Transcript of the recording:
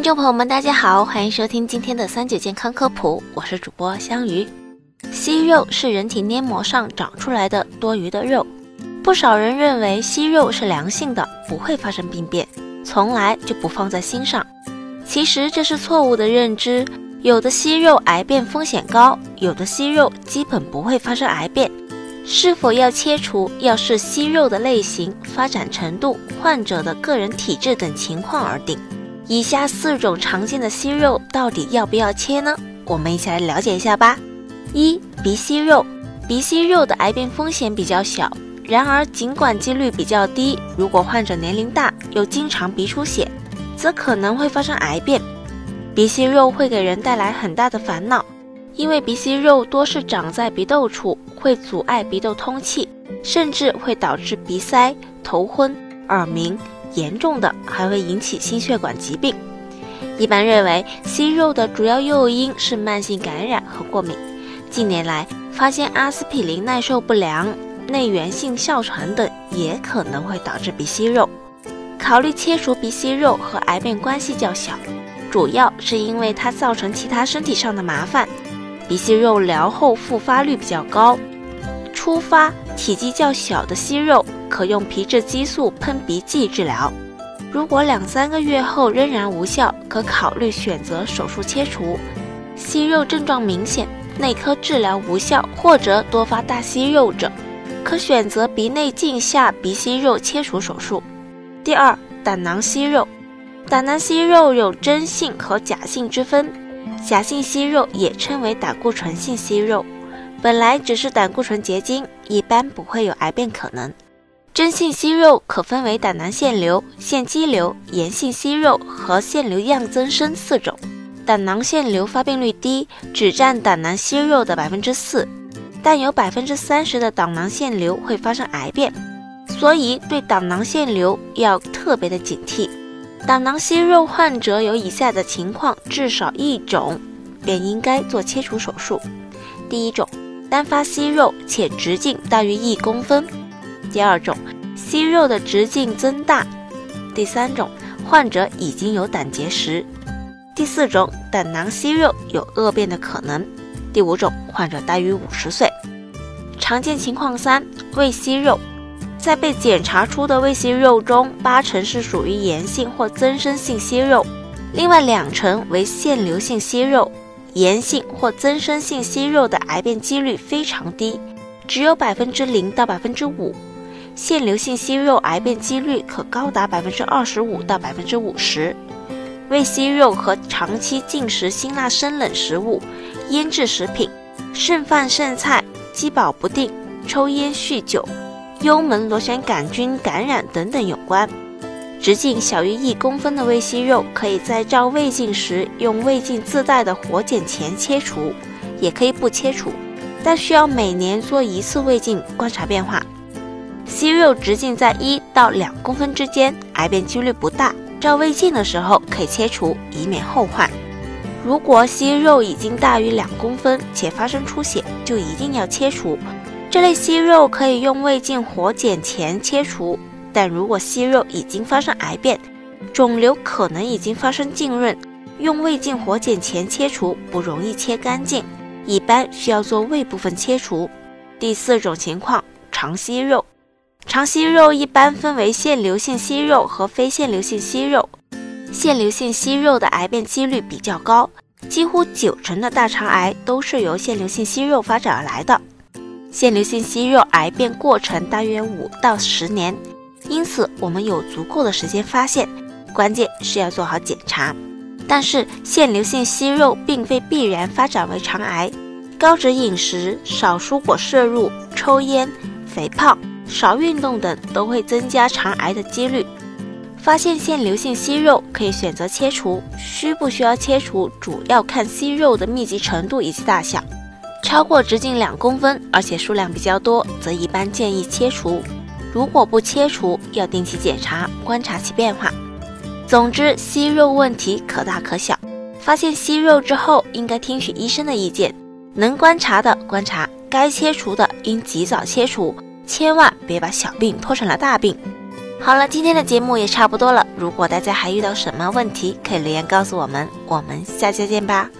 听众朋友们，大家好，欢迎收听今天的三九健康科普，我是主播香鱼。息肉是人体黏膜上长出来的多余的肉，不少人认为息肉是良性的，不会发生病变，从来就不放在心上。其实这是错误的认知，有的息肉癌变风险高，有的息肉基本不会发生癌变。是否要切除，要视息肉的类型、发展程度、患者的个人体质等情况而定。以下四种常见的息肉到底要不要切呢？我们一起来了解一下吧。一、鼻息肉，鼻息肉的癌变风险比较小，然而尽管几率比较低，如果患者年龄大又经常鼻出血，则可能会发生癌变。鼻息肉会给人带来很大的烦恼，因为鼻息肉多是长在鼻窦处，会阻碍鼻窦通气，甚至会导致鼻塞、头昏、耳鸣。严重的还会引起心血管疾病。一般认为，息肉的主要诱因是慢性感染和过敏。近年来，发现阿司匹林耐受不良、内源性哮喘等也可能会导致鼻息肉。考虑切除鼻息肉和癌变关系较小，主要是因为它造成其他身体上的麻烦。鼻息肉疗后复发率比较高，初发体积较小的息肉。可用皮质激素喷鼻剂治疗，如果两三个月后仍然无效，可考虑选择手术切除。息肉症状明显，内科治疗无效或者多发大息肉者，可选择鼻内镜下鼻息肉切除手术。第二，胆囊息肉，胆囊息肉有真性和假性之分，假性息肉也称为胆固醇性息肉，本来只是胆固醇结晶，一般不会有癌变可能。真性息肉可分为胆囊腺瘤、腺肌瘤、炎性息肉和腺瘤样增生四种。胆囊腺瘤发病率低，只占胆囊息肉的百分之四，但有百分之三十的胆囊腺瘤会发生癌变，所以对胆囊腺瘤要特别的警惕。胆囊息肉患者有以下的情况至少一种，便应该做切除手术。第一种，单发息肉且直径大于一公分。第二种，息肉的直径增大；第三种，患者已经有胆结石；第四种，胆囊息肉有恶变的可能；第五种，患者大于五十岁。常见情况三：胃息肉，在被检查出的胃息肉中，八成是属于炎性或增生性息肉，另外两成为腺瘤性息肉。炎性或增生性息肉的癌变几率非常低，只有百分之零到百分之五。腺瘤性息肉癌变几率可高达百分之二十五到百分之五十。胃息肉和长期进食辛辣生冷食物、腌制食品、剩饭剩菜、饥饱不定、抽烟酗酒、幽门螺旋杆菌感染等等有关。直径小于一公分的胃息肉，可以在照胃镜时用胃镜自带的活检钳切除，也可以不切除，但需要每年做一次胃镜观察变化。息肉直径在一到两公分之间，癌变几率不大。照胃镜的时候可以切除，以免后患。如果息肉已经大于两公分且发生出血，就一定要切除。这类息肉可以用胃镜活检前切除，但如果息肉已经发生癌变，肿瘤可能已经发生浸润，用胃镜活检前切除不容易切干净，一般需要做胃部分切除。第四种情况，肠息肉。肠息肉一般分为腺瘤性息肉和非腺瘤性息肉。腺瘤性息肉的癌变几率比较高，几乎九成的大肠癌都是由腺瘤性息肉发展而来的。腺瘤性息肉癌变过程大约五到十年，因此我们有足够的时间发现，关键是要做好检查。但是腺瘤性息肉并非必然发展为肠癌，高脂饮食、少蔬果摄入、抽烟、肥胖。少运动等都会增加肠癌的几率。发现腺瘤性息肉可以选择切除，需不需要切除主要看息肉的密集程度以及大小。超过直径两公分，而且数量比较多，则一般建议切除。如果不切除，要定期检查，观察其变化。总之，息肉问题可大可小。发现息肉之后，应该听取医生的意见，能观察的观察，该切除的应及早切除。千万别把小病拖成了大病。好了，今天的节目也差不多了。如果大家还遇到什么问题，可以留言告诉我们。我们下期见吧。